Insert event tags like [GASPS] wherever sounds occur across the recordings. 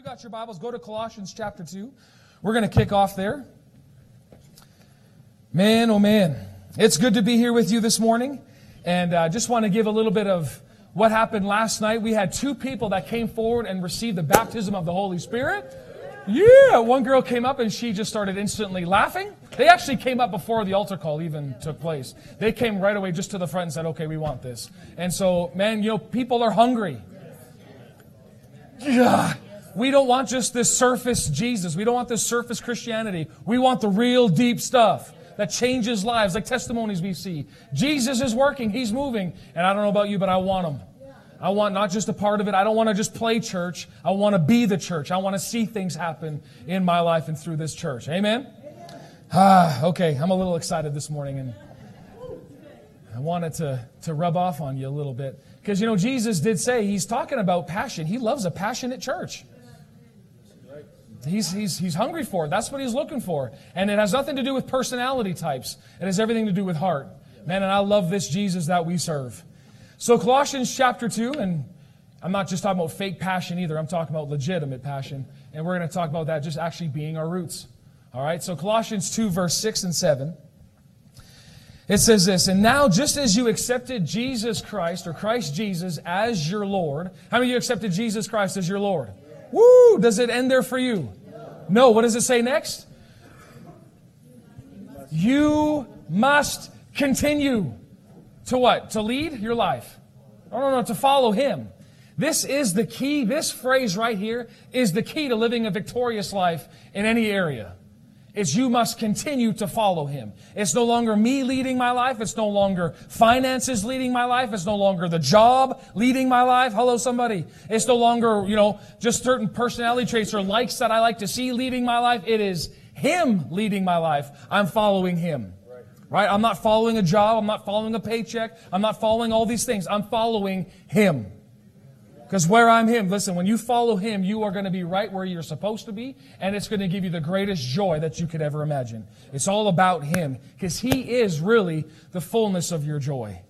you got your Bibles, go to Colossians chapter 2. We're going to kick off there. Man, oh man. It's good to be here with you this morning. And I uh, just want to give a little bit of what happened last night. We had two people that came forward and received the baptism of the Holy Spirit. Yeah, one girl came up and she just started instantly laughing. They actually came up before the altar call even took place. They came right away just to the front and said, okay, we want this. And so, man, you know, people are hungry. Yeah. We don't want just this surface Jesus. We don't want this surface Christianity. We want the real deep stuff that changes lives, like testimonies we see. Jesus is working, He's moving. And I don't know about you, but I want Him. I want not just a part of it. I don't want to just play church. I want to be the church. I want to see things happen in my life and through this church. Amen? Ah, okay. I'm a little excited this morning and I wanted to, to rub off on you a little bit. Because, you know, Jesus did say he's talking about passion. He loves a passionate church. He's, he's, he's hungry for. That's what he's looking for. And it has nothing to do with personality types, it has everything to do with heart. Man, and I love this Jesus that we serve. So, Colossians chapter 2, and I'm not just talking about fake passion either, I'm talking about legitimate passion. And we're going to talk about that just actually being our roots. All right, so Colossians 2, verse 6 and 7. It says this, and now just as you accepted Jesus Christ or Christ Jesus as your Lord, how many of you accepted Jesus Christ as your Lord? Woo! Does it end there for you? No. What does it say next? You must continue to what? To lead your life. No, no, no, to follow Him. This is the key. This phrase right here is the key to living a victorious life in any area is you must continue to follow him. It's no longer me leading my life. It's no longer finances leading my life. It's no longer the job leading my life. Hello, somebody. It's no longer, you know, just certain personality traits or likes that I like to see leading my life. It is him leading my life. I'm following him. Right? I'm not following a job. I'm not following a paycheck. I'm not following all these things. I'm following him. Because where I'm Him, listen, when you follow Him, you are going to be right where you're supposed to be, and it's going to give you the greatest joy that you could ever imagine. It's all about Him, because He is really the fullness of your joy.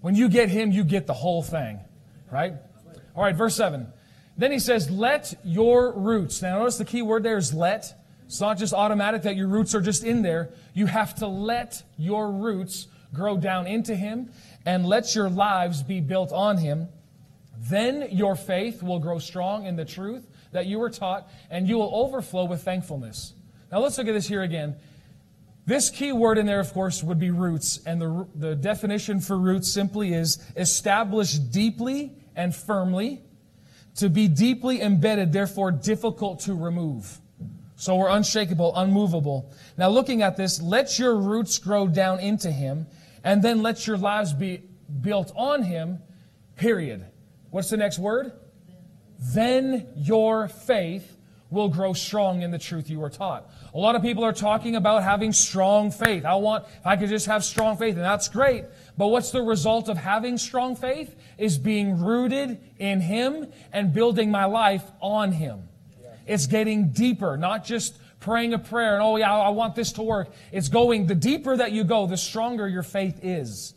When you get Him, you get the whole thing, right? All right, verse 7. Then He says, Let your roots. Now, notice the key word there is let. It's not just automatic that your roots are just in there. You have to let your roots grow down into Him and let your lives be built on Him. Then your faith will grow strong in the truth that you were taught, and you will overflow with thankfulness. Now let's look at this here again. This key word in there, of course, would be roots, and the, the definition for roots simply is established deeply and firmly, to be deeply embedded, therefore difficult to remove. So we're unshakable, unmovable. Now looking at this, let your roots grow down into Him, and then let your lives be built on Him, period. What's the next word? Then your faith will grow strong in the truth you were taught. A lot of people are talking about having strong faith. I want, if I could just have strong faith, and that's great. But what's the result of having strong faith? Is being rooted in Him and building my life on Him. It's getting deeper, not just praying a prayer and, oh yeah, I want this to work. It's going, the deeper that you go, the stronger your faith is.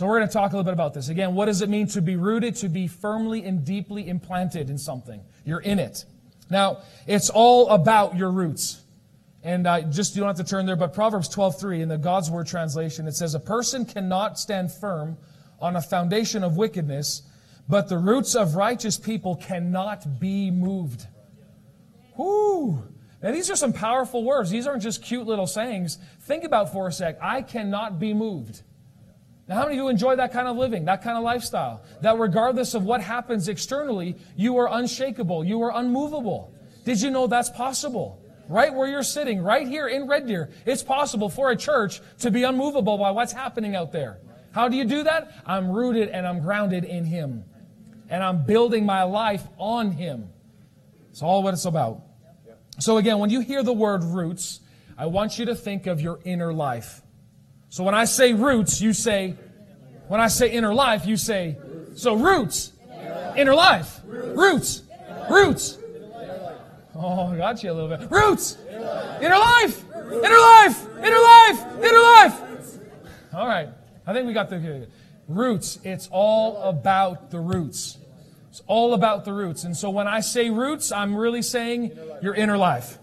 So we're going to talk a little bit about this. Again, what does it mean to be rooted? To be firmly and deeply implanted in something. You're in it. Now, it's all about your roots. And uh, just, you don't have to turn there, but Proverbs 12.3 in the God's Word translation, it says, A person cannot stand firm on a foundation of wickedness, but the roots of righteous people cannot be moved. Whoo! Now, these are some powerful words. These aren't just cute little sayings. Think about for a sec. I cannot be moved. Now, how many of you enjoy that kind of living, that kind of lifestyle? That regardless of what happens externally, you are unshakable, you are unmovable. Did you know that's possible? Right where you're sitting, right here in Red Deer, it's possible for a church to be unmovable by what's happening out there. How do you do that? I'm rooted and I'm grounded in Him. And I'm building my life on Him. It's all what it's about. So again, when you hear the word roots, I want you to think of your inner life. So when I say roots, you say, when I say inner life, you say, so roots, inner life, roots, roots. Oh, I got you a little bit. Roots, inner life, inner life, inner life, inner life. All right. I think we got the roots. It's all about the roots. It's all about the roots. And so when I say roots, I'm really saying your inner life.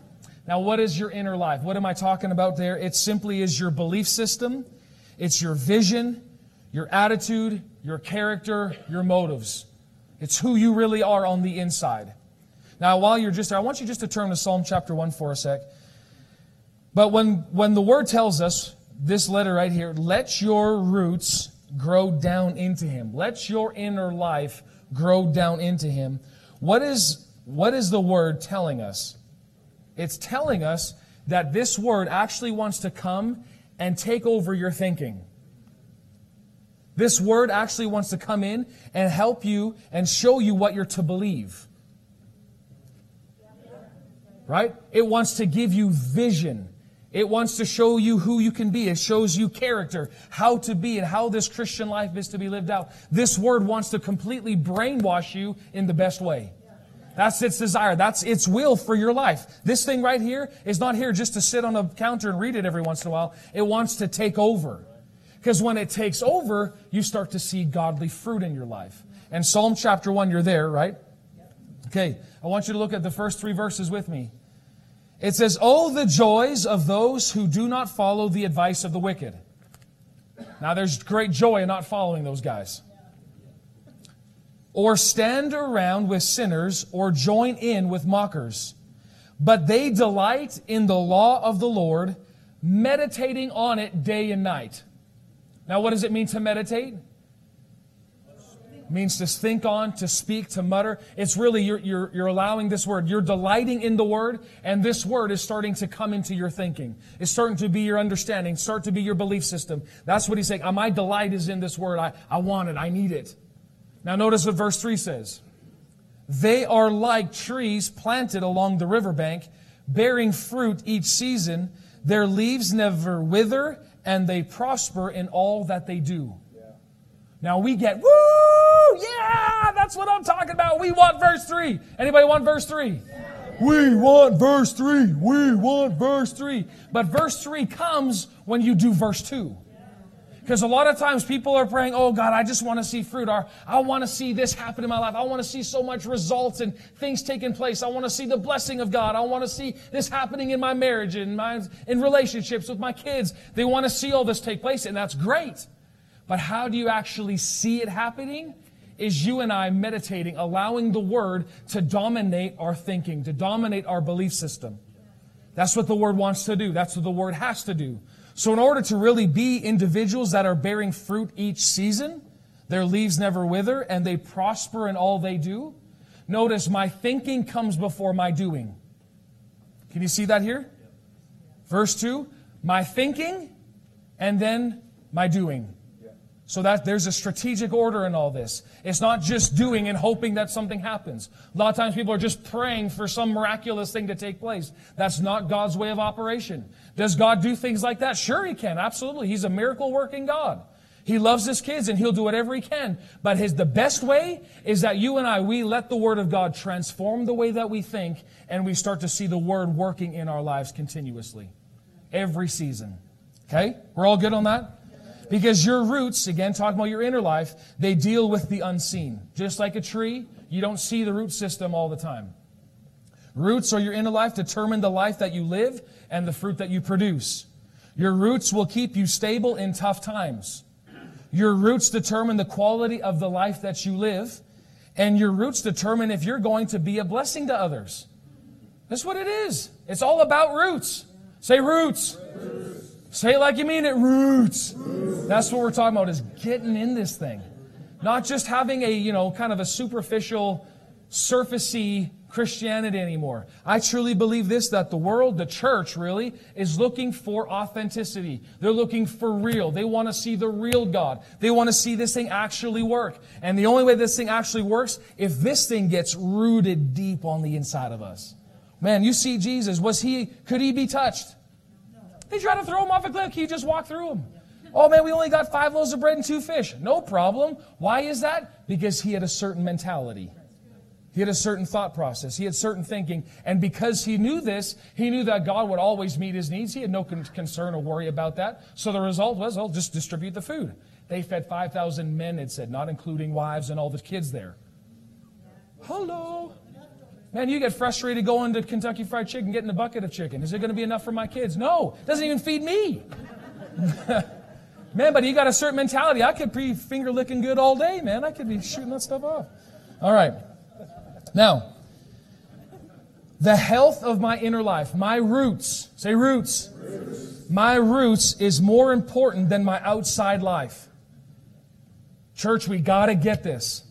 Now, what is your inner life? What am I talking about there? It simply is your belief system, it's your vision, your attitude, your character, your motives. It's who you really are on the inside. Now, while you're just there, I want you just to turn to Psalm chapter 1 for a sec. But when, when the word tells us, this letter right here, let your roots grow down into him. Let your inner life grow down into him. What is, what is the word telling us? It's telling us that this word actually wants to come and take over your thinking. This word actually wants to come in and help you and show you what you're to believe. Right? It wants to give you vision. It wants to show you who you can be. It shows you character, how to be, and how this Christian life is to be lived out. This word wants to completely brainwash you in the best way. That's its desire. That's its will for your life. This thing right here is not here just to sit on a counter and read it every once in a while. It wants to take over. Because when it takes over, you start to see godly fruit in your life. And Psalm chapter 1, you're there, right? Okay, I want you to look at the first three verses with me. It says, Oh, the joys of those who do not follow the advice of the wicked. Now, there's great joy in not following those guys. Or stand around with sinners, or join in with mockers. But they delight in the law of the Lord, meditating on it day and night. Now, what does it mean to meditate? It means to think on, to speak, to mutter. It's really, you're, you're, you're allowing this word. You're delighting in the word, and this word is starting to come into your thinking. It's starting to be your understanding, start to be your belief system. That's what he's saying. Uh, my delight is in this word. I, I want it. I need it. Now, notice what verse 3 says. They are like trees planted along the riverbank, bearing fruit each season. Their leaves never wither, and they prosper in all that they do. Yeah. Now we get, woo, yeah, that's what I'm talking about. We want verse 3. Anybody want verse 3? Yeah. We want verse 3. We want verse 3. But verse 3 comes when you do verse 2. Because a lot of times people are praying, oh God, I just want to see fruit. Or I want to see this happen in my life. I want to see so much results and things taking place. I want to see the blessing of God. I want to see this happening in my marriage and my, in relationships with my kids. They want to see all this take place, and that's great. But how do you actually see it happening? Is you and I meditating, allowing the Word to dominate our thinking, to dominate our belief system. That's what the Word wants to do. That's what the Word has to do. So, in order to really be individuals that are bearing fruit each season, their leaves never wither and they prosper in all they do, notice my thinking comes before my doing. Can you see that here? Verse 2 my thinking and then my doing. So that there's a strategic order in all this. It's not just doing and hoping that something happens. A lot of times people are just praying for some miraculous thing to take place. That's not God's way of operation. Does God do things like that? Sure he can. Absolutely. He's a miracle working God. He loves his kids and he'll do whatever he can. But his, the best way is that you and I, we let the word of God transform the way that we think and we start to see the word working in our lives continuously. Every season. Okay? We're all good on that? Because your roots, again, talking about your inner life, they deal with the unseen. Just like a tree, you don't see the root system all the time. Roots or your inner life determine the life that you live and the fruit that you produce. Your roots will keep you stable in tough times. Your roots determine the quality of the life that you live, and your roots determine if you're going to be a blessing to others. That's what it is. It's all about roots. Say roots. roots. Say it like you mean it, roots. That's what we're talking about is getting in this thing. Not just having a, you know, kind of a superficial, surfacey Christianity anymore. I truly believe this that the world, the church really, is looking for authenticity. They're looking for real. They want to see the real God. They want to see this thing actually work. And the only way this thing actually works, if this thing gets rooted deep on the inside of us. Man, you see Jesus, was he, could he be touched? They try to throw him off a cliff. He just walked through them. Oh man, we only got five loaves of bread and two fish. No problem. Why is that? Because he had a certain mentality. He had a certain thought process. He had certain thinking. And because he knew this, he knew that God would always meet his needs. He had no con- concern or worry about that. So the result was, well, just distribute the food. They fed 5,000 men, it said, not including wives and all the kids there. Hello. Man, you get frustrated going to Kentucky Fried Chicken, getting a bucket of chicken. Is it going to be enough for my kids? No, it doesn't even feed me. [LAUGHS] man, but you got a certain mentality. I could be finger licking good all day, man. I could be shooting that stuff off. All right. Now, the health of my inner life, my roots, say roots. roots. My roots is more important than my outside life. Church, we got to get this.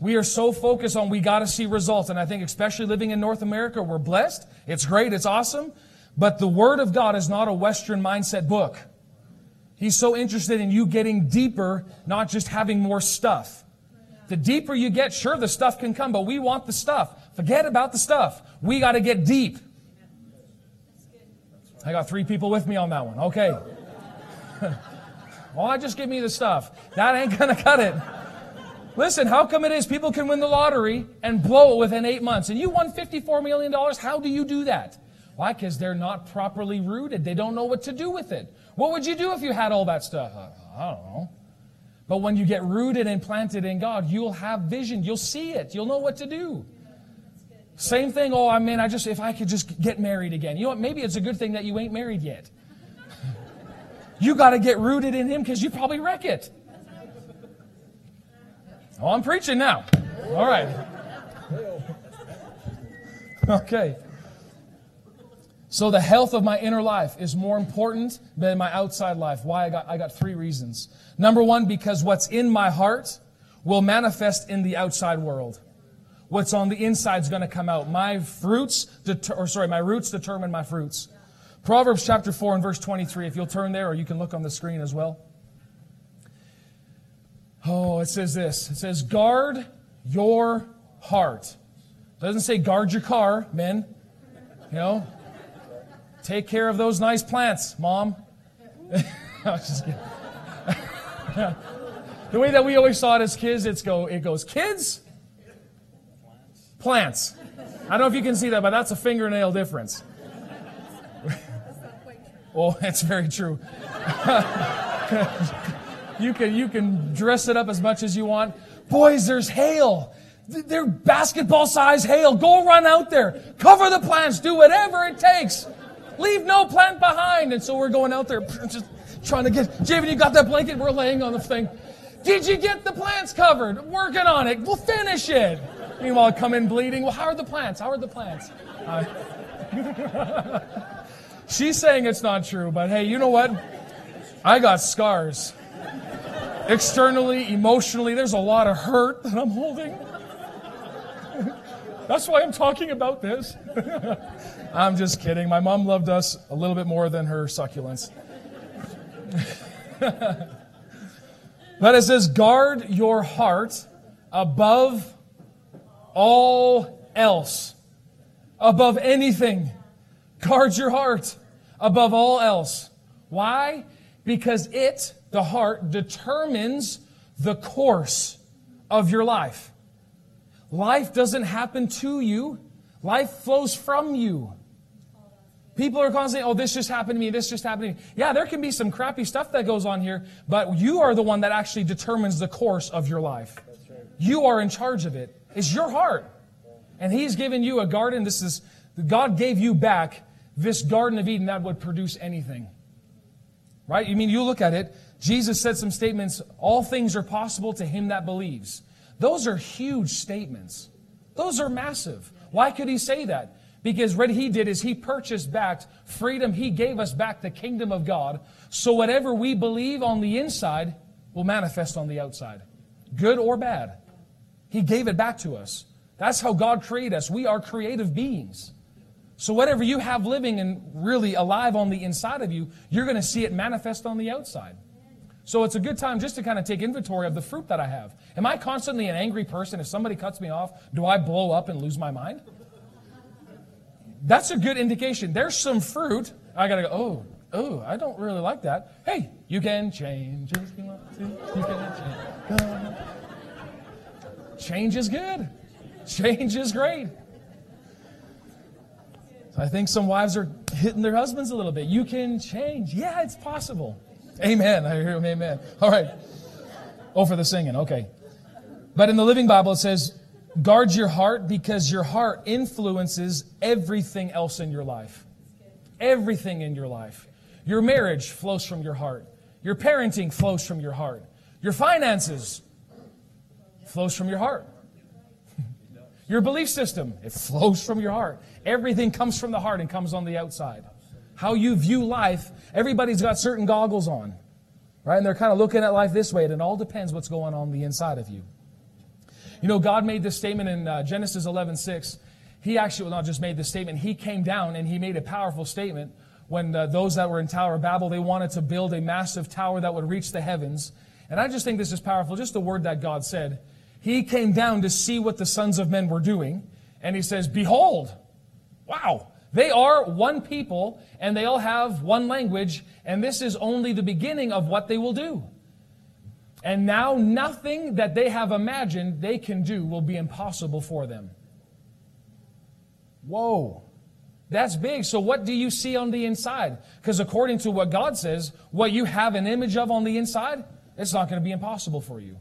We are so focused on we got to see results. And I think, especially living in North America, we're blessed. It's great. It's awesome. But the Word of God is not a Western mindset book. He's so interested in you getting deeper, not just having more stuff. The deeper you get, sure, the stuff can come, but we want the stuff. Forget about the stuff. We got to get deep. I got three people with me on that one. Okay. [LAUGHS] well, I just give me the stuff. That ain't going to cut it. Listen, how come it is people can win the lottery and blow it within eight months? And you won $54 million. How do you do that? Why? Because they're not properly rooted. They don't know what to do with it. What would you do if you had all that stuff? I don't know. But when you get rooted and planted in God, you'll have vision. You'll see it. You'll know what to do. Same thing. Oh, I mean, I just, if I could just get married again. You know what? Maybe it's a good thing that you ain't married yet. [LAUGHS] you got to get rooted in Him because you probably wreck it. Oh, I'm preaching now. All right. Okay. So the health of my inner life is more important than my outside life. Why? I got, I got three reasons. Number one, because what's in my heart will manifest in the outside world. What's on the inside is going to come out. My fruits, deter, or sorry, my roots determine my fruits. Proverbs chapter 4 and verse 23, if you'll turn there, or you can look on the screen as well. Oh, it says this. It says, guard your heart. It doesn't say guard your car, men. You know, take care of those nice plants, mom. [LAUGHS] [LAUGHS] the way that we always saw it as kids, it's go, it goes, kids, plants. I don't know if you can see that, but that's a fingernail difference. [LAUGHS] oh, that's very true. You can, you can dress it up as much as you want. Boys, there's hail. They're basketball size hail. Go run out there. Cover the plants. Do whatever it takes. Leave no plant behind. And so we're going out there [LAUGHS] just trying to get, Javen, you got that blanket? We're laying on the thing. Did you get the plants covered? Working on it. We'll finish it. Meanwhile, I come in bleeding. Well, how are the plants? How are the plants? Uh, [LAUGHS] she's saying it's not true, but hey, you know what? I got scars externally, emotionally, there's a lot of hurt that I'm holding. That's why I'm talking about this. [LAUGHS] I'm just kidding. My mom loved us a little bit more than her succulents. [LAUGHS] but it says, guard your heart above all else. Above anything. Guard your heart above all else. Why? Because it the heart determines the course of your life. Life doesn't happen to you, life flows from you. People are constantly, oh, this just happened to me, this just happened to me. Yeah, there can be some crappy stuff that goes on here, but you are the one that actually determines the course of your life. Right. You are in charge of it. It's your heart. And He's given you a garden. This is, God gave you back this Garden of Eden that would produce anything. Right? You mean, you look at it, Jesus said some statements, all things are possible to him that believes. Those are huge statements. Those are massive. Why could he say that? Because what he did is he purchased back freedom. He gave us back the kingdom of God. So whatever we believe on the inside will manifest on the outside, good or bad. He gave it back to us. That's how God created us. We are creative beings. So whatever you have living and really alive on the inside of you, you're going to see it manifest on the outside. So it's a good time just to kind of take inventory of the fruit that I have. Am I constantly an angry person? If somebody cuts me off, do I blow up and lose my mind? That's a good indication. There's some fruit. I got to go, oh, oh, I don't really like that. Hey, you can change. You can change. Change is good. Change is great. I think some wives are hitting their husbands a little bit. You can change. Yeah, it's possible. Amen. I hear him. Amen. All right. Oh, for the singing. Okay. But in the Living Bible, it says, Guard your heart because your heart influences everything else in your life. Everything in your life. Your marriage flows from your heart. Your parenting flows from your heart. Your finances flows from your heart. [LAUGHS] your belief system, it flows from your heart. Everything comes from the heart and comes on the outside. How you view life, everybody's got certain goggles on, right? And they're kind of looking at life this way, and it all depends what's going on the inside of you. You know, God made this statement in uh, Genesis 11 6. He actually well, not just made this statement, he came down and he made a powerful statement when uh, those that were in Tower of Babel, they wanted to build a massive tower that would reach the heavens. And I just think this is powerful, just the word that God said. He came down to see what the sons of men were doing, and he says, Behold, wow, they are one people, and they all have one language, and this is only the beginning of what they will do. And now nothing that they have imagined they can do will be impossible for them. Whoa. That's big. So, what do you see on the inside? Because according to what God says, what you have an image of on the inside, it's not going to be impossible for you.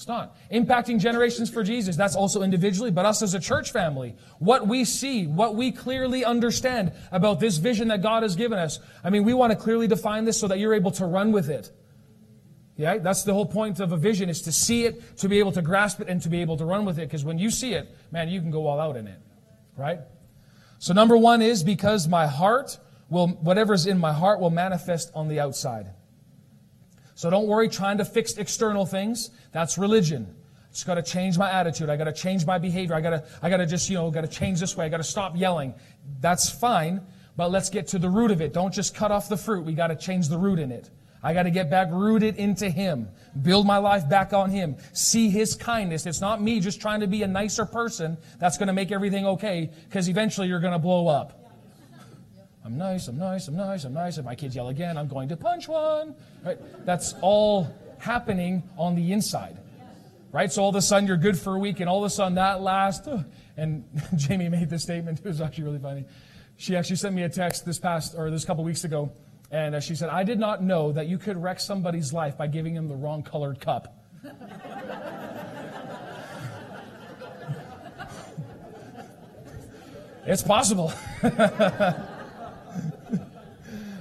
It's not. Impacting generations for Jesus, that's also individually, but us as a church family. What we see, what we clearly understand about this vision that God has given us. I mean, we want to clearly define this so that you're able to run with it. Yeah, that's the whole point of a vision is to see it, to be able to grasp it, and to be able to run with it. Because when you see it, man, you can go all out in it. Right? So number one is because my heart will, whatever's in my heart will manifest on the outside. So don't worry trying to fix external things. That's religion. I just got to change my attitude. I got to change my behavior. I got to, I got to just, you know, got to change this way. I got to stop yelling. That's fine, but let's get to the root of it. Don't just cut off the fruit. We got to change the root in it. I got to get back rooted into Him. Build my life back on Him. See His kindness. It's not me just trying to be a nicer person that's going to make everything okay because eventually you're going to blow up. I'm nice, I'm nice, I'm nice, I'm nice. If my kids yell again, I'm going to punch one. Right? That's all happening on the inside. Right? So all of a sudden you're good for a week and all of a sudden that lasts. [LAUGHS] And [LAUGHS] Jamie made this statement. It was actually really funny. She actually sent me a text this past, or this couple weeks ago and uh, she said, I did not know that you could wreck somebody's life by giving him the wrong colored cup. [LAUGHS] it's possible.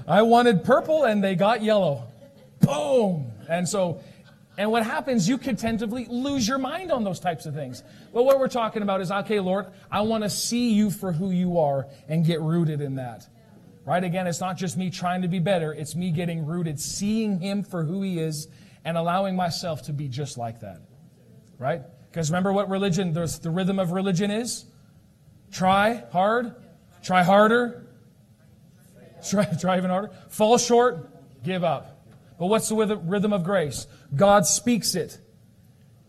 I wanted purple and they got yellow. Boom! And so, and what happens, you could tentatively lose your mind on those types of things. But what we're talking about is, okay, Lord, I want to see you for who you are and get rooted in that. Right? Again, it's not just me trying to be better, it's me getting rooted, seeing Him for who He is, and allowing myself to be just like that. Right? Because remember what religion, the, the rhythm of religion is? Try hard, try harder, try, even harder, fall short, give up. But what's the rhythm of grace? God speaks it,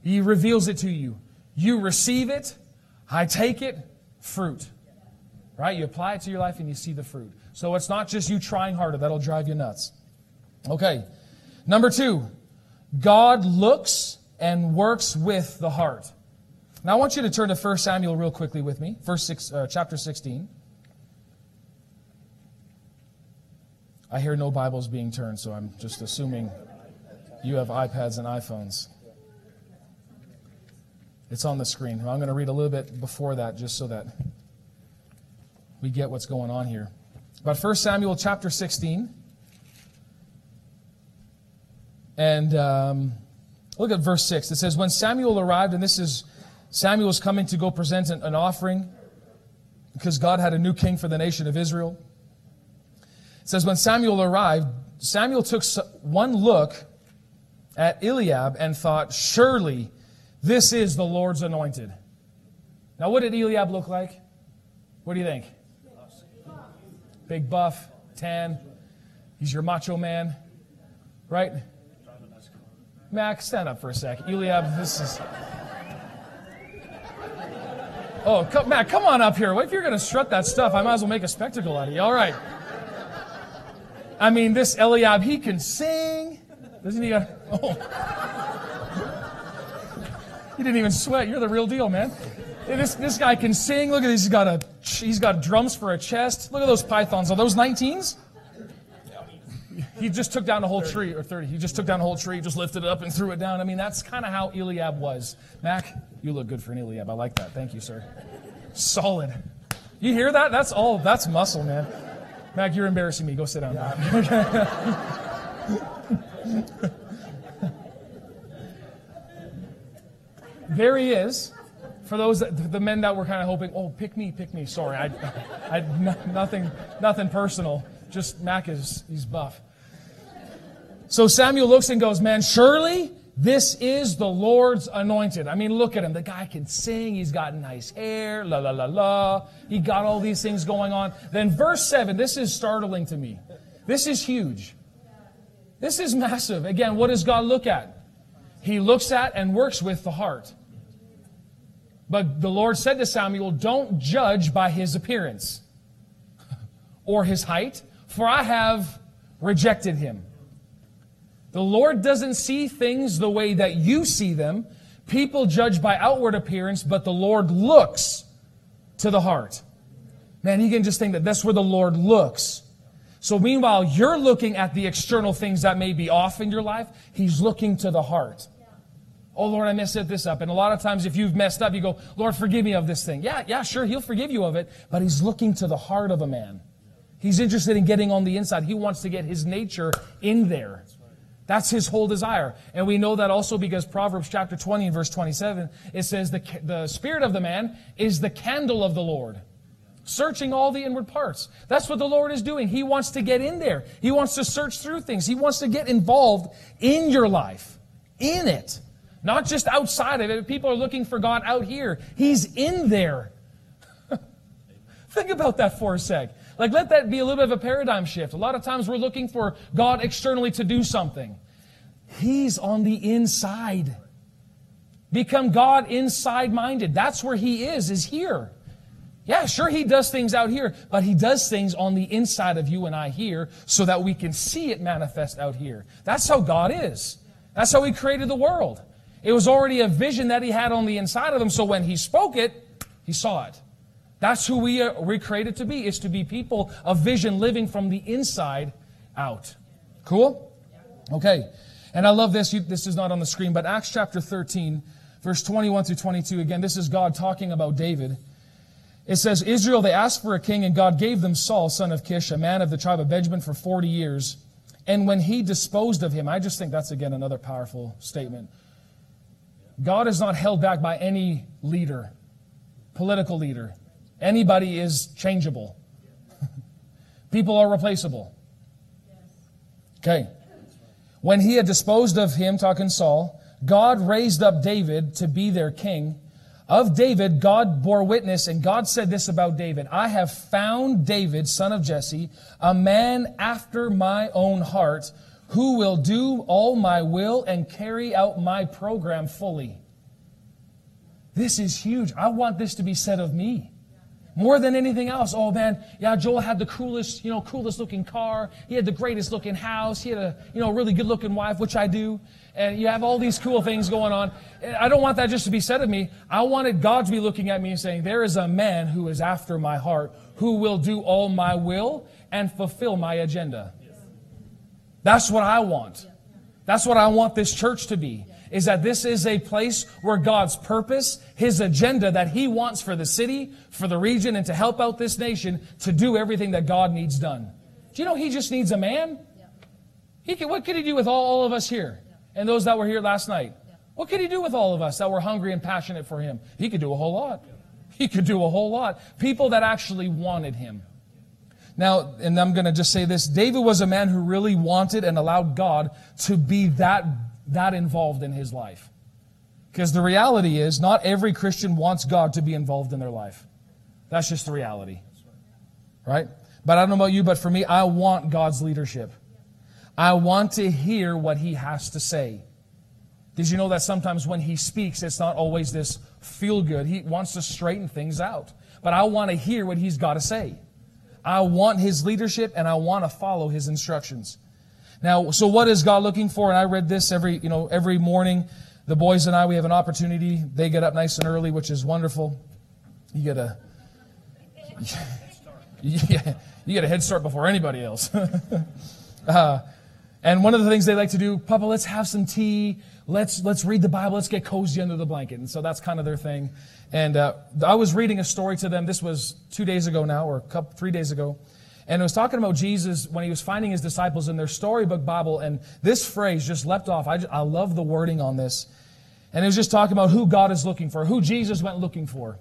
He reveals it to you. You receive it, I take it, fruit. Right? You apply it to your life and you see the fruit. So it's not just you trying harder, that'll drive you nuts. Okay. Number two, God looks and works with the heart. Now I want you to turn to 1 Samuel real quickly with me, first six, uh, chapter 16. I hear no Bibles being turned, so I'm just assuming you have iPads and iPhones. It's on the screen. I'm going to read a little bit before that just so that we get what's going on here. But 1 Samuel chapter 16. And um, look at verse 6. It says, When Samuel arrived, and this is Samuel's coming to go present an, an offering because God had a new king for the nation of Israel. It says, When Samuel arrived, Samuel took one look at Eliab and thought, Surely this is the Lord's anointed. Now, what did Eliab look like? What do you think? big buff, tan. He's your macho man, right? Mac, stand up for a sec. Eliab, this is. Oh, come, Mac, come on up here. If you're going to strut that stuff? I might as well make a spectacle out of you. All right. I mean, this Eliab, he can sing. Doesn't he? Oh. He didn't even sweat. You're the real deal, man. This, this guy can sing. Look at this. He's got, a, he's got drums for a chest. Look at those pythons. Are those 19s? he just took down a whole tree, or 30. He just took down a whole tree, just lifted it up and threw it down. I mean, that's kind of how Eliab was. Mac, you look good for an Eliab. I like that. Thank you, sir. Solid. You hear that? That's all. That's muscle, man. Mac, you're embarrassing me. Go sit down. [LAUGHS] there he is. For those the men that were kind of hoping, oh, pick me, pick me. Sorry, I, I, nothing, nothing personal. Just Mac is he's buff. So Samuel looks and goes, man, surely this is the Lord's anointed. I mean, look at him. The guy can sing. He's got nice hair. La la la la. He got all these things going on. Then verse seven. This is startling to me. This is huge. This is massive. Again, what does God look at? He looks at and works with the heart. But the Lord said to Samuel, Don't judge by his appearance or his height, for I have rejected him. The Lord doesn't see things the way that you see them. People judge by outward appearance, but the Lord looks to the heart. Man, you can just think that that's where the Lord looks. So meanwhile, you're looking at the external things that may be off in your life. He's looking to the heart. Oh, Lord, I messed this up. And a lot of times, if you've messed up, you go, Lord, forgive me of this thing. Yeah, yeah, sure, He'll forgive you of it, but He's looking to the heart of a man. He's interested in getting on the inside. He wants to get His nature in there. That's his whole desire. And we know that also because Proverbs chapter 20 and verse 27, it says, the, the spirit of the man is the candle of the Lord, searching all the inward parts. That's what the Lord is doing. He wants to get in there. He wants to search through things. He wants to get involved in your life, in it. Not just outside of it. People are looking for God out here. He's in there. [LAUGHS] Think about that for a sec. Like, let that be a little bit of a paradigm shift. A lot of times we're looking for God externally to do something. He's on the inside. Become God inside minded. That's where He is, is here. Yeah, sure, He does things out here, but He does things on the inside of you and I here so that we can see it manifest out here. That's how God is. That's how He created the world. It was already a vision that he had on the inside of him, so when he spoke it, he saw it. That's who we are we're created to be, is to be people of vision living from the inside out. Cool? Okay. And I love this. this is not on the screen, but Acts chapter 13, verse 21 through 22. Again, this is God talking about David. It says, Israel, they asked for a king, and God gave them Saul, son of Kish, a man of the tribe of Benjamin, for 40 years. And when he disposed of him, I just think that's again another powerful statement. God is not held back by any leader, political leader. Anybody is changeable. [LAUGHS] People are replaceable. Okay. When he had disposed of him, talking Saul, God raised up David to be their king. Of David, God bore witness, and God said this about David I have found David, son of Jesse, a man after my own heart who will do all my will and carry out my program fully. This is huge. I want this to be said of me. More than anything else. Oh man, yeah, Joel had the coolest, you know, coolest looking car. He had the greatest looking house. He had a, you know, really good looking wife, which I do. And you have all these cool things going on. I don't want that just to be said of me. I wanted God to be looking at me and saying, there is a man who is after my heart, who will do all my will and fulfill my agenda. That's what I want. That's what I want this church to be. Is that this is a place where God's purpose, His agenda that He wants for the city, for the region, and to help out this nation to do everything that God needs done. Do you know He just needs a man? He can, what could He do with all, all of us here and those that were here last night? What could He do with all of us that were hungry and passionate for Him? He could do a whole lot. He could do a whole lot. People that actually wanted Him. Now, and I'm going to just say this David was a man who really wanted and allowed God to be that, that involved in his life. Because the reality is, not every Christian wants God to be involved in their life. That's just the reality. Right? But I don't know about you, but for me, I want God's leadership. I want to hear what he has to say. Did you know that sometimes when he speaks, it's not always this feel good? He wants to straighten things out. But I want to hear what he's got to say. I want his leadership and I want to follow his instructions. Now, so what is God looking for? And I read this every, you know, every morning. The boys and I, we have an opportunity. They get up nice and early, which is wonderful. You get a, [LAUGHS] yeah, you get a head start before anybody else. [LAUGHS] uh, And one of the things they like to do, Papa, let's have some tea. Let's, let's read the Bible. Let's get cozy under the blanket. And so that's kind of their thing. And uh, I was reading a story to them. This was two days ago now, or a couple, three days ago. And it was talking about Jesus when he was finding his disciples in their storybook Bible. And this phrase just leapt off. I, just, I love the wording on this. And it was just talking about who God is looking for, who Jesus went looking for.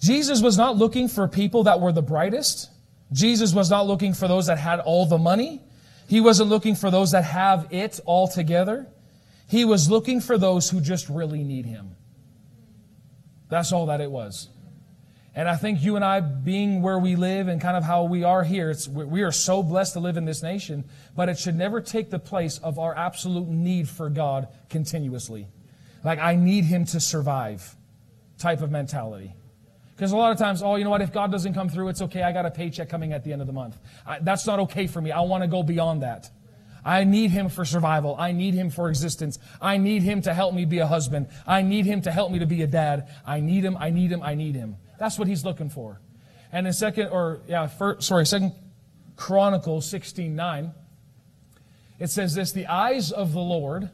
Jesus was not looking for people that were the brightest. Jesus was not looking for those that had all the money. He wasn't looking for those that have it all together. He was looking for those who just really need him. That's all that it was. And I think you and I, being where we live and kind of how we are here, we are so blessed to live in this nation, but it should never take the place of our absolute need for God continuously. Like, I need Him to survive type of mentality. Because a lot of times, oh, you know what, if God doesn't come through, it's okay. I got a paycheck coming at the end of the month. I, that's not okay for me. I want to go beyond that. I need him for survival. I need him for existence. I need him to help me be a husband. I need him to help me to be a dad. I need him. I need him. I need him. That's what he's looking for. And in second, or yeah, first, sorry, second Chronicles 16 9, it says this The eyes of the Lord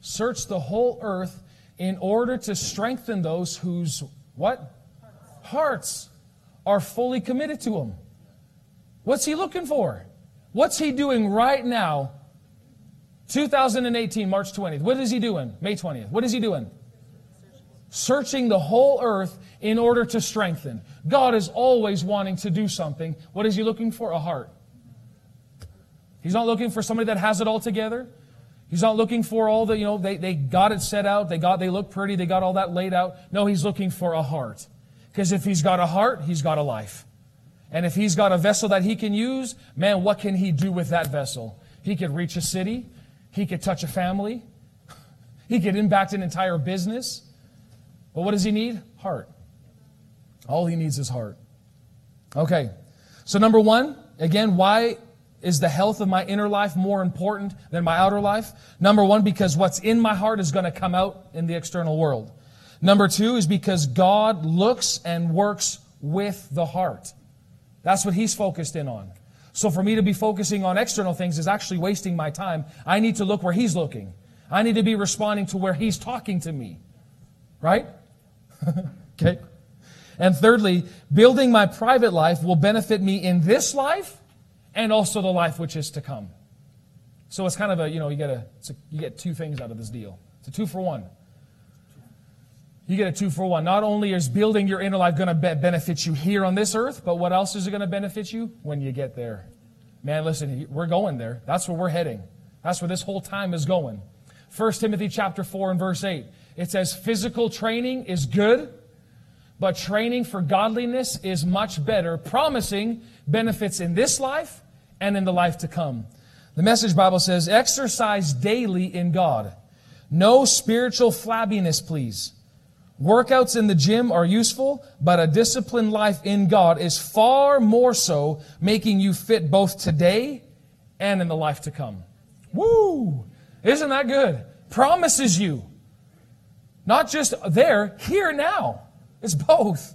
search the whole earth in order to strengthen those whose what? hearts are fully committed to Him. What's He looking for? What's He doing right now? 2018, March 20th. What is He doing? May 20th. What is He doing? Searching the whole earth in order to strengthen. God is always wanting to do something. What is He looking for? A heart. He's not looking for somebody that has it all together. He's not looking for all the, you know, they, they got it set out, they got they look pretty, they got all that laid out. No, he's looking for a heart. Because if he's got a heart, he's got a life. And if he's got a vessel that he can use, man, what can he do with that vessel? He could reach a city. He could touch a family. [LAUGHS] He could impact an entire business. But what does he need? Heart. All he needs is heart. Okay. So, number one, again, why is the health of my inner life more important than my outer life? Number one, because what's in my heart is going to come out in the external world. Number two is because God looks and works with the heart. That's what He's focused in on. So for me to be focusing on external things is actually wasting my time. I need to look where He's looking. I need to be responding to where He's talking to me. Right? [LAUGHS] okay. And thirdly, building my private life will benefit me in this life and also the life which is to come. So it's kind of a, you know, you get a, a you get two things out of this deal. It's a two for one. You get a two for one. Not only is building your inner life going to be- benefit you here on this earth, but what else is it going to benefit you when you get there? Man, listen, we're going there. That's where we're heading. That's where this whole time is going. 1 Timothy chapter 4 and verse 8. It says, physical training is good, but training for godliness is much better, promising benefits in this life and in the life to come. The message Bible says, exercise daily in God. No spiritual flabbiness, please. Workouts in the gym are useful, but a disciplined life in God is far more so, making you fit both today and in the life to come. Woo! Isn't that good? Promises you. Not just there, here now. It's both.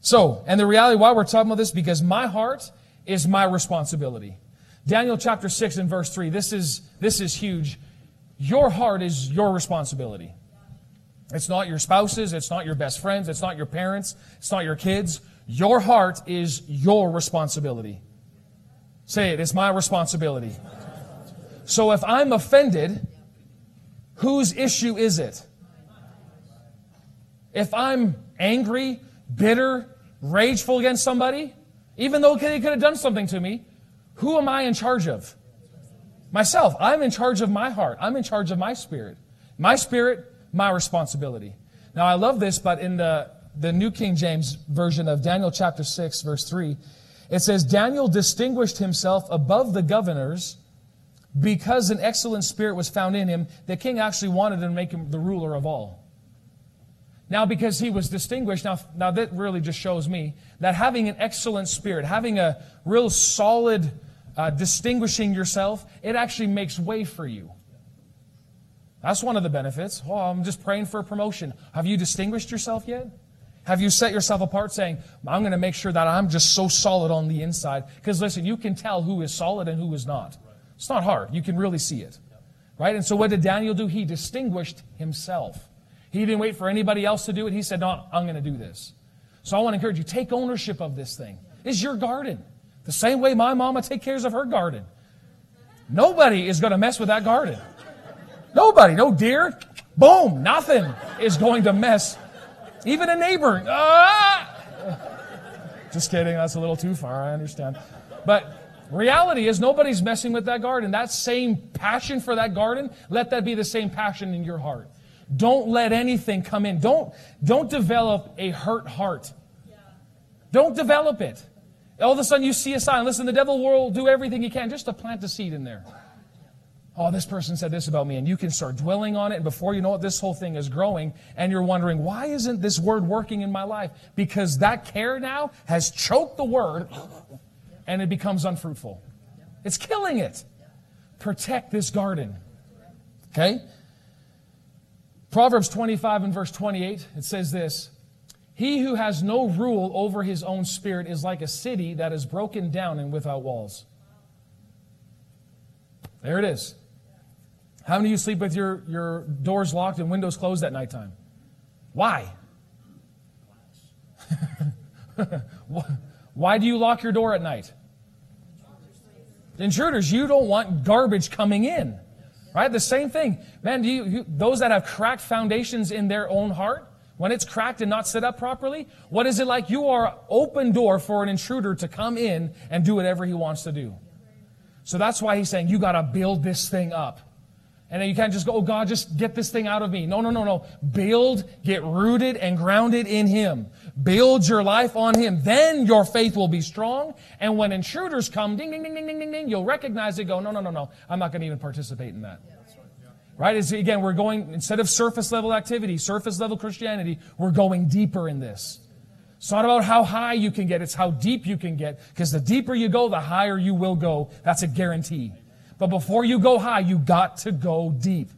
So, and the reality why we're talking about this, because my heart is my responsibility. Daniel chapter 6 and verse 3, this is, this is huge. Your heart is your responsibility. It's not your spouses, it's not your best friends, it's not your parents, it's not your kids. Your heart is your responsibility. Say it, it's my responsibility. So if I'm offended, whose issue is it? If I'm angry, bitter, rageful against somebody, even though they could have done something to me, who am I in charge of? Myself. I'm in charge of my heart. I'm in charge of my spirit. My spirit my responsibility. Now, I love this, but in the, the New King James version of Daniel chapter 6, verse 3, it says, Daniel distinguished himself above the governors because an excellent spirit was found in him. The king actually wanted to make him the ruler of all. Now, because he was distinguished, now, now that really just shows me that having an excellent spirit, having a real solid uh, distinguishing yourself, it actually makes way for you. That's one of the benefits. Oh, I'm just praying for a promotion. Have you distinguished yourself yet? Have you set yourself apart saying, I'm going to make sure that I'm just so solid on the inside? Because listen, you can tell who is solid and who is not. It's not hard. You can really see it. Right? And so what did Daniel do? He distinguished himself. He didn't wait for anybody else to do it. He said, No, I'm going to do this. So I want to encourage you take ownership of this thing. It's your garden. The same way my mama takes care of her garden. Nobody is going to mess with that garden. Nobody. No deer. Boom. Nothing is going to mess. Even a neighbor. Ah! Just kidding. That's a little too far. I understand. But reality is nobody's messing with that garden. That same passion for that garden, let that be the same passion in your heart. Don't let anything come in. Don't, don't develop a hurt heart. Don't develop it. All of a sudden you see a sign. Listen, the devil will do everything he can just to plant a seed in there. Oh, this person said this about me, and you can start dwelling on it, and before you know it, this whole thing is growing, and you're wondering, why isn't this word working in my life? Because that care now has choked the word, and it becomes unfruitful. It's killing it. Protect this garden. Okay? Proverbs 25 and verse 28, it says this He who has no rule over his own spirit is like a city that is broken down and without walls. There it is. How many of you sleep with your, your doors locked and windows closed at nighttime? Why? [LAUGHS] Why do you lock your door at night? Intruders, you don't want garbage coming in. Right? The same thing. Man, you, you, those that have cracked foundations in their own heart, when it's cracked and not set up properly, what is it like? You are open door for an intruder to come in and do whatever he wants to do. So that's why he's saying you got to build this thing up. And then you can't just go, oh God, just get this thing out of me. No, no, no, no. Build, get rooted and grounded in Him. Build your life on Him. Then your faith will be strong. And when intruders come, ding, ding, ding, ding, ding, ding, ding, you'll recognize it, go, no, no, no, no. I'm not going to even participate in that. Right? It's, again, we're going, instead of surface level activity, surface level Christianity, we're going deeper in this. It's not about how high you can get, it's how deep you can get. Because the deeper you go, the higher you will go. That's a guarantee. But before you go high, you got to go deep.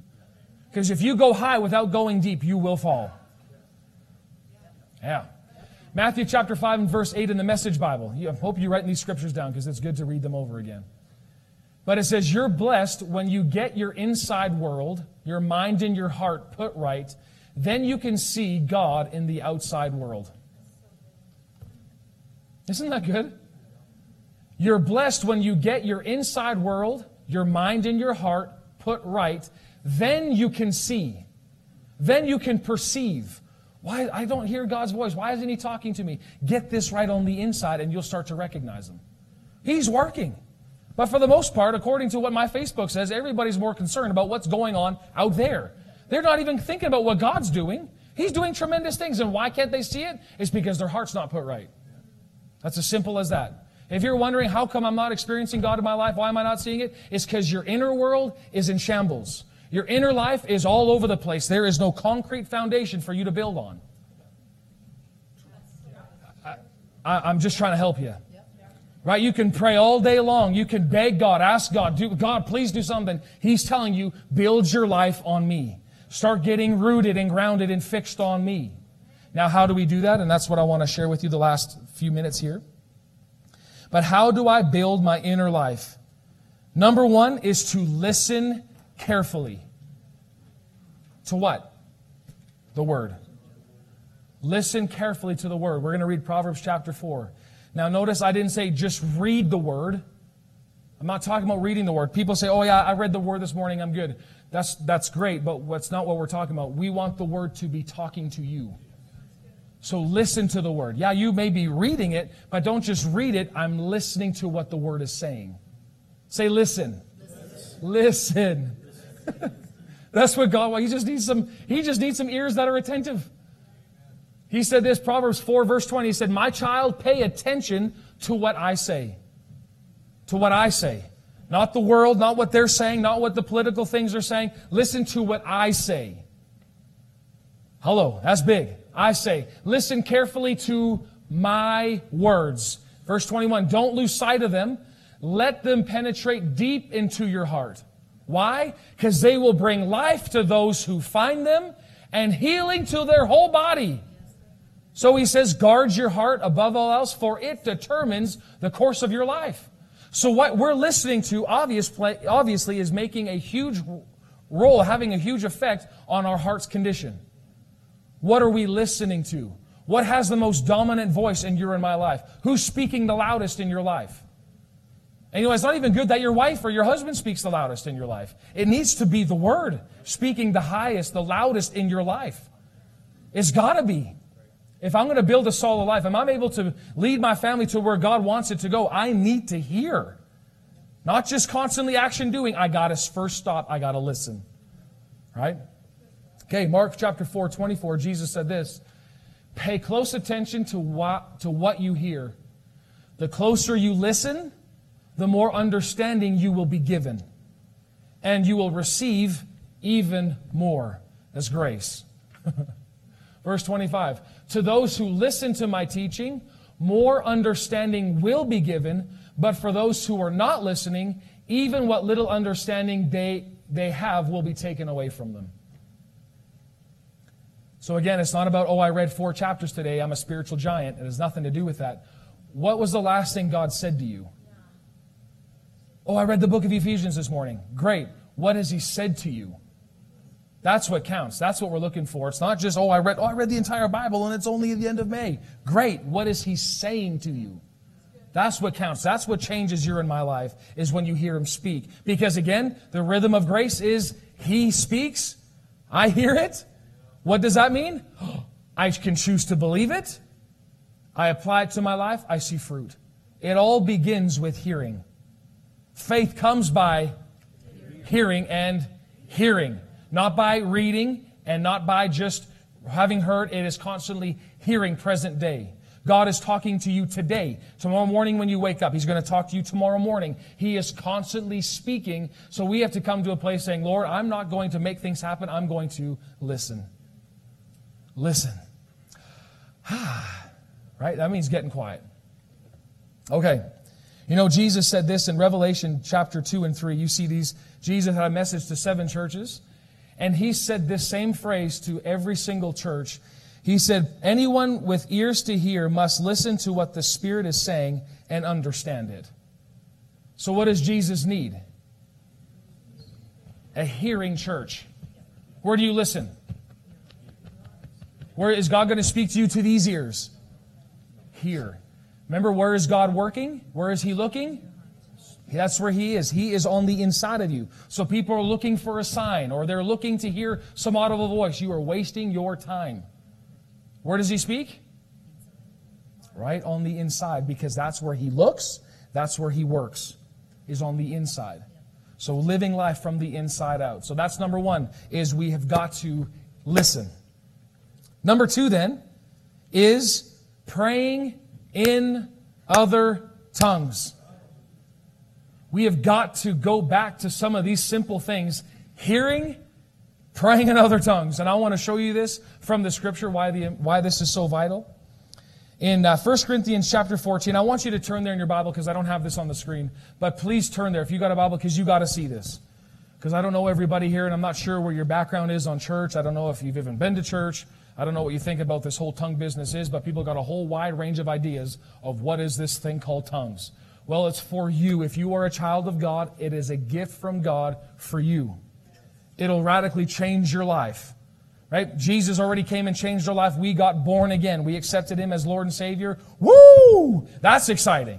Because if you go high without going deep, you will fall. Yeah. Matthew chapter 5 and verse 8 in the Message Bible. I hope you're writing these scriptures down because it's good to read them over again. But it says, You're blessed when you get your inside world, your mind and your heart put right. Then you can see God in the outside world. Isn't that good? You're blessed when you get your inside world, your mind and your heart put right. Then you can see. Then you can perceive. Why I don't hear God's voice? Why isn't He talking to me? Get this right on the inside, and you'll start to recognize Him. He's working. But for the most part, according to what my Facebook says, everybody's more concerned about what's going on out there. They're not even thinking about what God's doing. He's doing tremendous things. And why can't they see it? It's because their heart's not put right. That's as simple as that. If you're wondering, how come I'm not experiencing God in my life? Why am I not seeing it? It's because your inner world is in shambles. Your inner life is all over the place. There is no concrete foundation for you to build on. I, am just trying to help you. Right? You can pray all day long. You can beg God, ask God, do, God, please do something. He's telling you, build your life on me. Start getting rooted and grounded and fixed on me. Now, how do we do that? And that's what I want to share with you the last few minutes here. But how do I build my inner life? Number one is to listen carefully. To what? The Word. Listen carefully to the Word. We're going to read Proverbs chapter 4. Now, notice I didn't say just read the word. I'm not talking about reading the word. People say, oh, yeah, I read the word this morning, I'm good. That's, that's great, but that's not what we're talking about. We want the word to be talking to you. So listen to the word. Yeah, you may be reading it, but don't just read it. I'm listening to what the word is saying. Say, listen. Listen. listen. [LAUGHS] that's what God wants. He just needs some, he just needs some ears that are attentive. He said this, Proverbs 4, verse 20. He said, My child, pay attention to what I say. To what I say. Not the world, not what they're saying, not what the political things are saying. Listen to what I say. Hello, that's big. I say. Listen carefully to my words. Verse 21 Don't lose sight of them. Let them penetrate deep into your heart. Why? Because they will bring life to those who find them and healing to their whole body. So he says, guard your heart above all else, for it determines the course of your life. So what we're listening to obviously is making a huge role, having a huge effect on our heart's condition. What are we listening to? What has the most dominant voice in your and my life? Who's speaking the loudest in your life? And you know, it's not even good that your wife or your husband speaks the loudest in your life. It needs to be the Word speaking the highest, the loudest in your life. It's got to be. If I'm going to build a solid life, if I'm able to lead my family to where God wants it to go, I need to hear. Not just constantly action doing. I got to first stop. I got to listen. Right? Okay, Mark chapter 4, 24, Jesus said this Pay close attention to what, to what you hear. The closer you listen, the more understanding you will be given. And you will receive even more as grace. [LAUGHS] Verse 25 To those who listen to my teaching, more understanding will be given, but for those who are not listening, even what little understanding they, they have will be taken away from them. So again, it's not about, oh, I read four chapters today, I'm a spiritual giant. It has nothing to do with that. What was the last thing God said to you? Oh, I read the book of Ephesians this morning. Great. What has He said to you? That's what counts. That's what we're looking for. It's not just, oh, I read, oh, I read the entire Bible and it's only the end of May. Great. What is He saying to you? That's what counts. That's what changes your and my life is when you hear Him speak. Because again, the rhythm of grace is He speaks, I hear it, what does that mean? [GASPS] I can choose to believe it. I apply it to my life. I see fruit. It all begins with hearing. Faith comes by hearing and hearing, not by reading and not by just having heard. It is constantly hearing present day. God is talking to you today. Tomorrow morning when you wake up, He's going to talk to you tomorrow morning. He is constantly speaking. So we have to come to a place saying, Lord, I'm not going to make things happen. I'm going to listen. Listen. [SIGHS] right? That means getting quiet. Okay. You know, Jesus said this in Revelation chapter 2 and 3. You see these, Jesus had a message to seven churches, and he said this same phrase to every single church. He said, Anyone with ears to hear must listen to what the Spirit is saying and understand it. So, what does Jesus need? A hearing church. Where do you listen? Where is God going to speak to you to these ears? Here. Remember, where is God working? Where is He looking? That's where He is. He is on the inside of you. So people are looking for a sign or they're looking to hear some audible voice. You are wasting your time. Where does He speak? Right on the inside because that's where He looks, that's where He works, is on the inside. So living life from the inside out. So that's number one, is we have got to listen. Number two, then, is praying in other tongues. We have got to go back to some of these simple things hearing, praying in other tongues. And I want to show you this from the scripture, why, the, why this is so vital. In uh, 1 Corinthians chapter 14, I want you to turn there in your Bible because I don't have this on the screen. But please turn there if you got a Bible because you got to see this. Because I don't know everybody here and I'm not sure where your background is on church. I don't know if you've even been to church. I don't know what you think about this whole tongue business is, but people got a whole wide range of ideas of what is this thing called tongues. Well, it's for you. If you are a child of God, it is a gift from God for you. It'll radically change your life. Right? Jesus already came and changed our life. We got born again. We accepted him as Lord and Savior. Woo! That's exciting.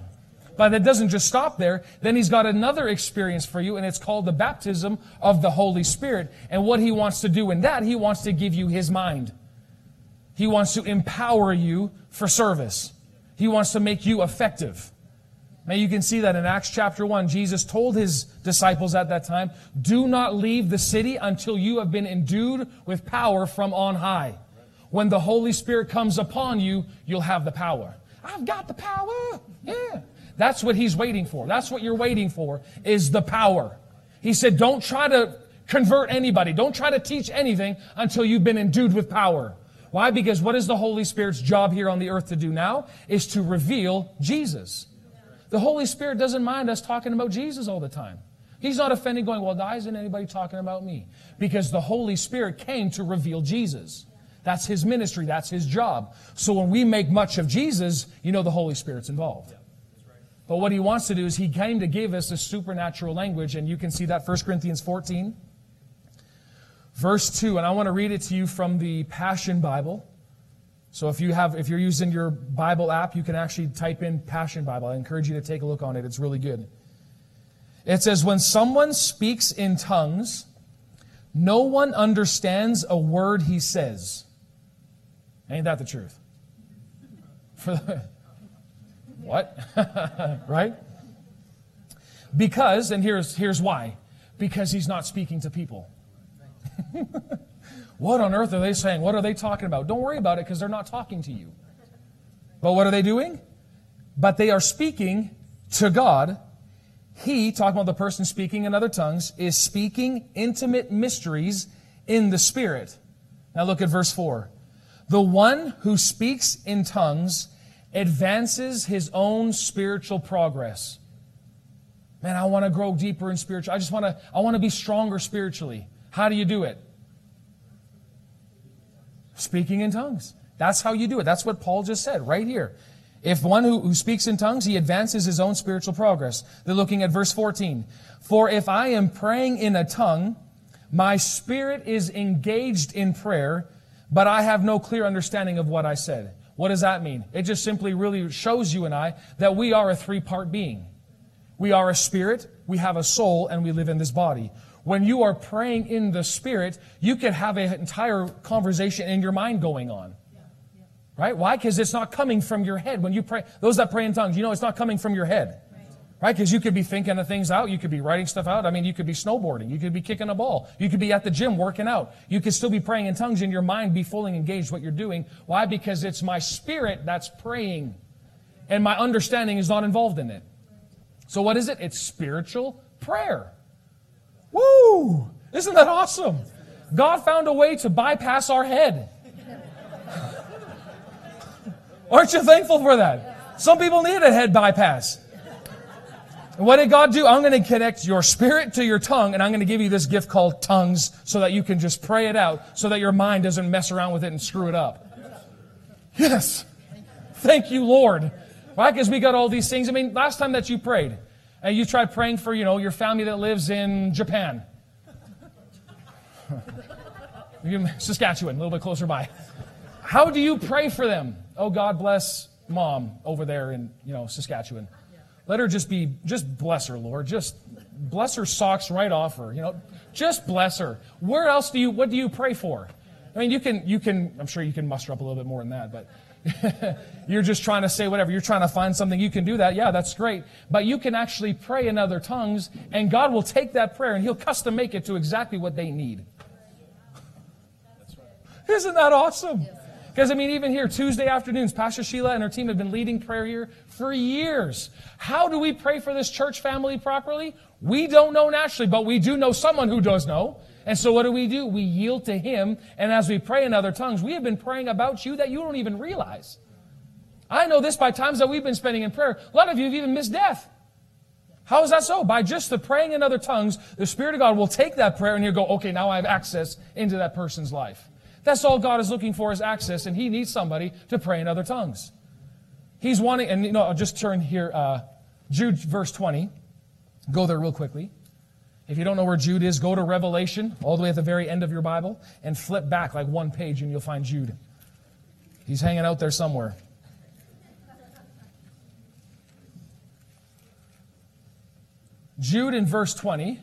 But that doesn't just stop there. Then he's got another experience for you, and it's called the baptism of the Holy Spirit. And what he wants to do in that, he wants to give you his mind. He wants to empower you for service. He wants to make you effective. Now you can see that in Acts chapter 1. Jesus told his disciples at that time, Do not leave the city until you have been endued with power from on high. When the Holy Spirit comes upon you, you'll have the power. I've got the power. Yeah. That's what he's waiting for. That's what you're waiting for, is the power. He said, Don't try to convert anybody. Don't try to teach anything until you've been endued with power. Why? Because what is the Holy Spirit's job here on the earth to do now? Is to reveal Jesus. The Holy Spirit doesn't mind us talking about Jesus all the time. He's not offended going, well, why isn't anybody talking about me? Because the Holy Spirit came to reveal Jesus. That's his ministry. That's his job. So when we make much of Jesus, you know the Holy Spirit's involved. But what he wants to do is he came to give us a supernatural language, and you can see that 1 Corinthians 14, verse 2. And I want to read it to you from the Passion Bible. So if you have if you're using your Bible app, you can actually type in Passion Bible. I encourage you to take a look on it. It's really good. It says, When someone speaks in tongues, no one understands a word he says. Ain't that the truth? [LAUGHS] For the, what? [LAUGHS] right? Because, and here's, here's why because he's not speaking to people. [LAUGHS] what on earth are they saying? What are they talking about? Don't worry about it because they're not talking to you. But what are they doing? But they are speaking to God he, talking about the person speaking in other tongues, is speaking intimate mysteries in the Spirit. Now look at verse 4. The one who speaks in tongues advances his own spiritual progress. Man, I want to grow deeper in spiritual. I just want to I want to be stronger spiritually. How do you do it? Speaking in tongues. That's how you do it. That's what Paul just said right here. If one who, who speaks in tongues, he advances his own spiritual progress. They're looking at verse 14. For if I am praying in a tongue, my spirit is engaged in prayer, but I have no clear understanding of what I said. What does that mean? It just simply really shows you and I that we are a three part being. We are a spirit, we have a soul, and we live in this body. When you are praying in the spirit, you can have an entire conversation in your mind going on. Right? Why? Because it's not coming from your head. When you pray, those that pray in tongues, you know it's not coming from your head. Right? Because you could be thinking of things out. You could be writing stuff out. I mean, you could be snowboarding. You could be kicking a ball. You could be at the gym working out. You could still be praying in tongues and your mind be fully engaged what you're doing. Why? Because it's my spirit that's praying. And my understanding is not involved in it. So what is it? It's spiritual prayer. Woo! Isn't that awesome? God found a way to bypass our head. [LAUGHS] Aren't you thankful for that? Some people need a head bypass. what did God do? I'm going to connect your spirit to your tongue, and I'm going to give you this gift called tongues so that you can just pray it out so that your mind doesn't mess around with it and screw it up. Yes. Thank you, Lord. Right? Because we got all these things. I mean, last time that you prayed, and you tried praying for, you know, your family that lives in Japan. [LAUGHS] Saskatchewan, a little bit closer by. How do you pray for them? oh, God bless mom over there in, you know, Saskatchewan. Let her just be, just bless her, Lord. Just bless her socks right off her. You know, just bless her. Where else do you, what do you pray for? I mean, you can, you can, I'm sure you can muster up a little bit more than that, but [LAUGHS] you're just trying to say whatever. You're trying to find something. You can do that. Yeah, that's great. But you can actually pray in other tongues, and God will take that prayer and He'll custom make it to exactly what they need. Isn't that awesome? Because, I mean, even here, Tuesday afternoons, Pastor Sheila and her team have been leading prayer here for years. How do we pray for this church family properly? We don't know naturally, but we do know someone who does know. And so what do we do? We yield to Him, and as we pray in other tongues, we have been praying about you that you don't even realize. I know this by times that we've been spending in prayer. A lot of you have even missed death. How is that so? By just the praying in other tongues, the Spirit of God will take that prayer and you go, okay, now I have access into that person's life. That's all God is looking for is access, and He needs somebody to pray in other tongues. He's wanting, and you know, I'll just turn here, uh, Jude verse 20. Go there real quickly. If you don't know where Jude is, go to Revelation, all the way at the very end of your Bible, and flip back like one page, and you'll find Jude. He's hanging out there somewhere. Jude in verse 20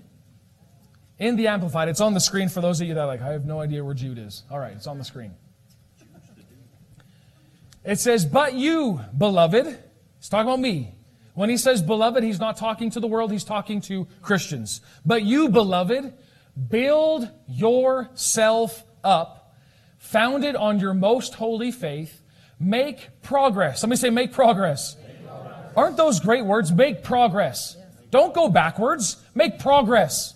in the Amplified. It's on the screen for those of you that are like, I have no idea where Jude is. All right, it's on the screen. It says, But you, beloved, he's talking about me. When he says beloved, he's not talking to the world, he's talking to Christians. But you, beloved, build yourself up, founded on your most holy faith, make progress. Somebody say, make progress. Make progress. Aren't those great words? Make progress. Don't go backwards, make progress.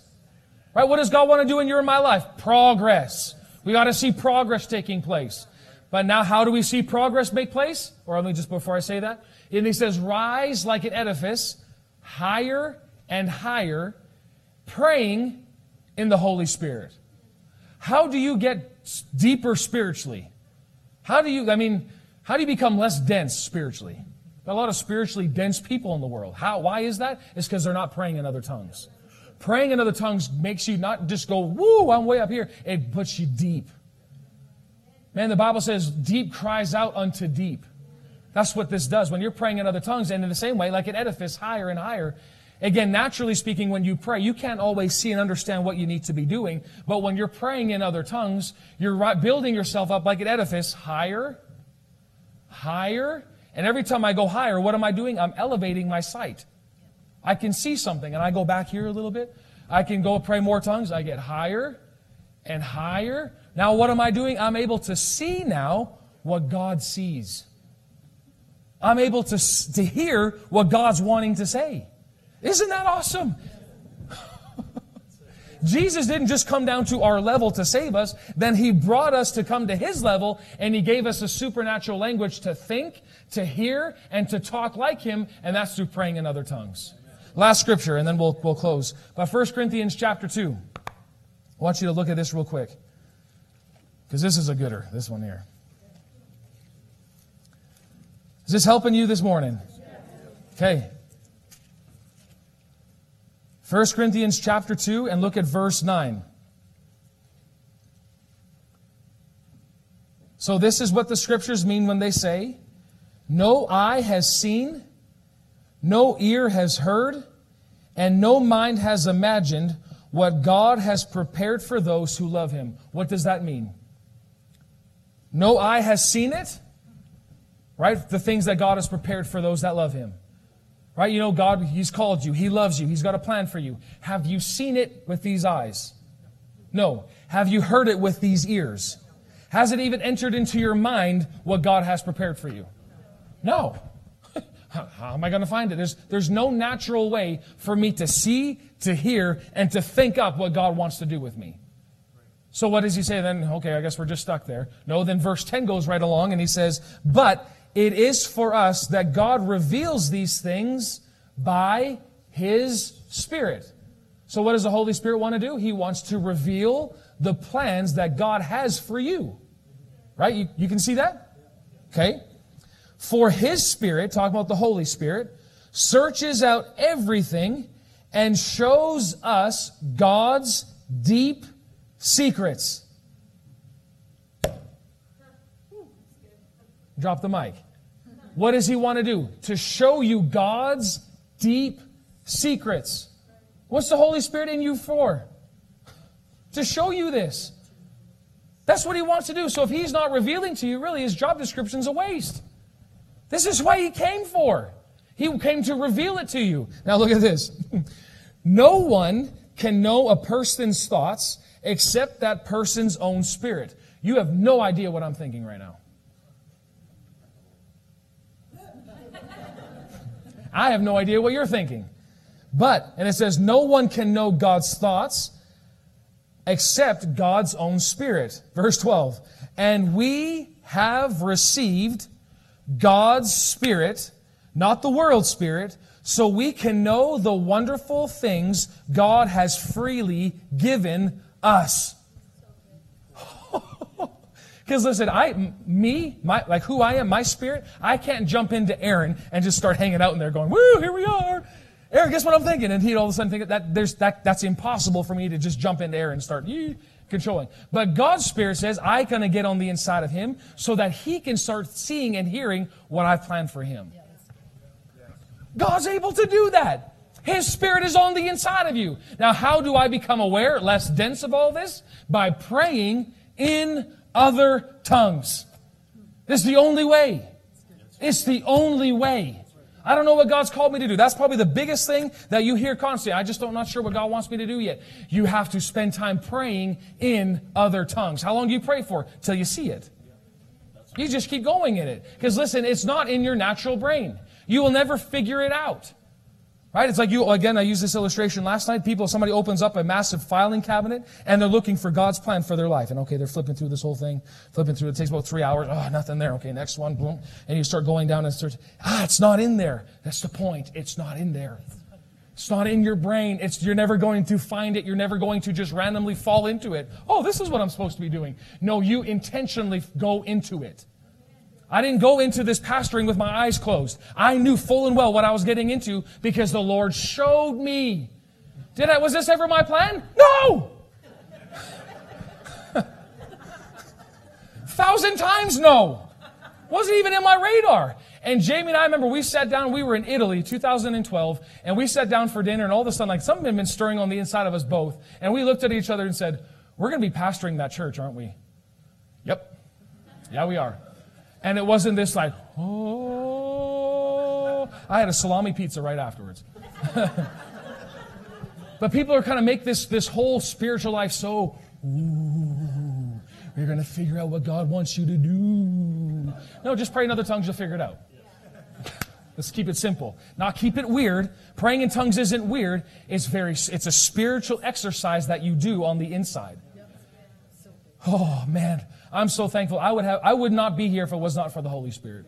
Right? What does God want to do in your and my life? Progress. We got to see progress taking place. But now, how do we see progress make place? Or let me just before I say that. And he says, rise like an edifice, higher and higher, praying in the Holy Spirit. How do you get deeper spiritually? How do you, I mean, how do you become less dense spiritually? A lot of spiritually dense people in the world. How? Why is that? It's because they're not praying in other tongues. Praying in other tongues makes you not just go, woo, I'm way up here. It puts you deep. Man, the Bible says deep cries out unto deep. That's what this does. When you're praying in other tongues, and in the same way, like an edifice, higher and higher. Again, naturally speaking, when you pray, you can't always see and understand what you need to be doing. But when you're praying in other tongues, you're building yourself up like an edifice, higher, higher. And every time I go higher, what am I doing? I'm elevating my sight. I can see something, and I go back here a little bit. I can go pray more tongues. I get higher and higher. Now, what am I doing? I'm able to see now what God sees. I'm able to, to hear what God's wanting to say. Isn't that awesome? [LAUGHS] Jesus didn't just come down to our level to save us, then He brought us to come to His level, and He gave us a supernatural language to think, to hear, and to talk like Him, and that's through praying in other tongues. Last scripture, and then we'll, we'll close. But 1 Corinthians chapter 2. I want you to look at this real quick. Because this is a gooder, this one here. Is this helping you this morning? Okay. 1 Corinthians chapter 2 and look at verse 9. So this is what the scriptures mean when they say, no eye has seen, no ear has heard, and no mind has imagined what God has prepared for those who love him. What does that mean? No eye has seen it, right? The things that God has prepared for those that love Him. Right? You know, God, He's called you. He loves you. He's got a plan for you. Have you seen it with these eyes? No. Have you heard it with these ears? Has it even entered into your mind what God has prepared for you? No. [LAUGHS] How am I going to find it? There's, there's no natural way for me to see, to hear, and to think up what God wants to do with me. So what does he say then? Okay, I guess we're just stuck there. No, then verse 10 goes right along and he says, But it is for us that God reveals these things by His Spirit. So, what does the Holy Spirit want to do? He wants to reveal the plans that God has for you. Right? You, you can see that? Okay. For His Spirit, talking about the Holy Spirit, searches out everything and shows us God's deep secrets. Drop the mic. What does he want to do? To show you God's deep secrets. What's the Holy Spirit in you for? To show you this. That's what he wants to do. So if he's not revealing to you, really, his job description's a waste. This is what he came for. He came to reveal it to you. Now look at this. [LAUGHS] no one can know a person's thoughts except that person's own spirit. You have no idea what I'm thinking right now. [LAUGHS] I have no idea what you're thinking. But, and it says, no one can know God's thoughts except God's own spirit. Verse 12. And we have received God's spirit, not the world's spirit, so we can know the wonderful things God has freely given us. [LAUGHS] Because listen, I, me, my, like who I am, my spirit, I can't jump into Aaron and just start hanging out in there going, woo, here we are. Aaron, guess what I'm thinking? And he'd all of a sudden think that there's, that, that's impossible for me to just jump into Aaron and start controlling. But God's spirit says, I'm going to get on the inside of him so that he can start seeing and hearing what I've planned for him. God's able to do that. His spirit is on the inside of you. Now, how do I become aware, less dense of all this? By praying in other tongues. This is the only way. It's the only way. I don't know what God's called me to do. That's probably the biggest thing that you hear constantly. I just don't not sure what God wants me to do yet. You have to spend time praying in other tongues. How long do you pray for? Till you see it. You just keep going in it. Because listen, it's not in your natural brain. You will never figure it out. Right? It's like you, again, I used this illustration last night. People, somebody opens up a massive filing cabinet and they're looking for God's plan for their life. And okay, they're flipping through this whole thing, flipping through. It takes about three hours. Oh, nothing there. Okay, next one, boom. And you start going down and start, ah, it's not in there. That's the point. It's not in there. It's not in your brain. It's, you're never going to find it. You're never going to just randomly fall into it. Oh, this is what I'm supposed to be doing. No, you intentionally go into it. I didn't go into this pastoring with my eyes closed. I knew full and well what I was getting into because the Lord showed me. Did I, was this ever my plan? No! [LAUGHS] Thousand times no. Wasn't even in my radar. And Jamie and I remember we sat down, we were in Italy, 2012, and we sat down for dinner, and all of a sudden, like something had been stirring on the inside of us both. And we looked at each other and said, We're going to be pastoring that church, aren't we? Yep. Yeah, we are. And it wasn't this like, oh. I had a salami pizza right afterwards. [LAUGHS] but people are kind of make this, this whole spiritual life so, ooh, you're going to figure out what God wants you to do. No, just pray in other tongues, you'll figure it out. [LAUGHS] Let's keep it simple. Not keep it weird. Praying in tongues isn't weird. It's very, it's a spiritual exercise that you do on the inside. Oh man, I'm so thankful. I would have, I would not be here if it was not for the Holy Spirit.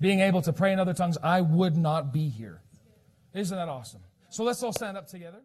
Being able to pray in other tongues, I would not be here. Isn't that awesome? So let's all stand up together.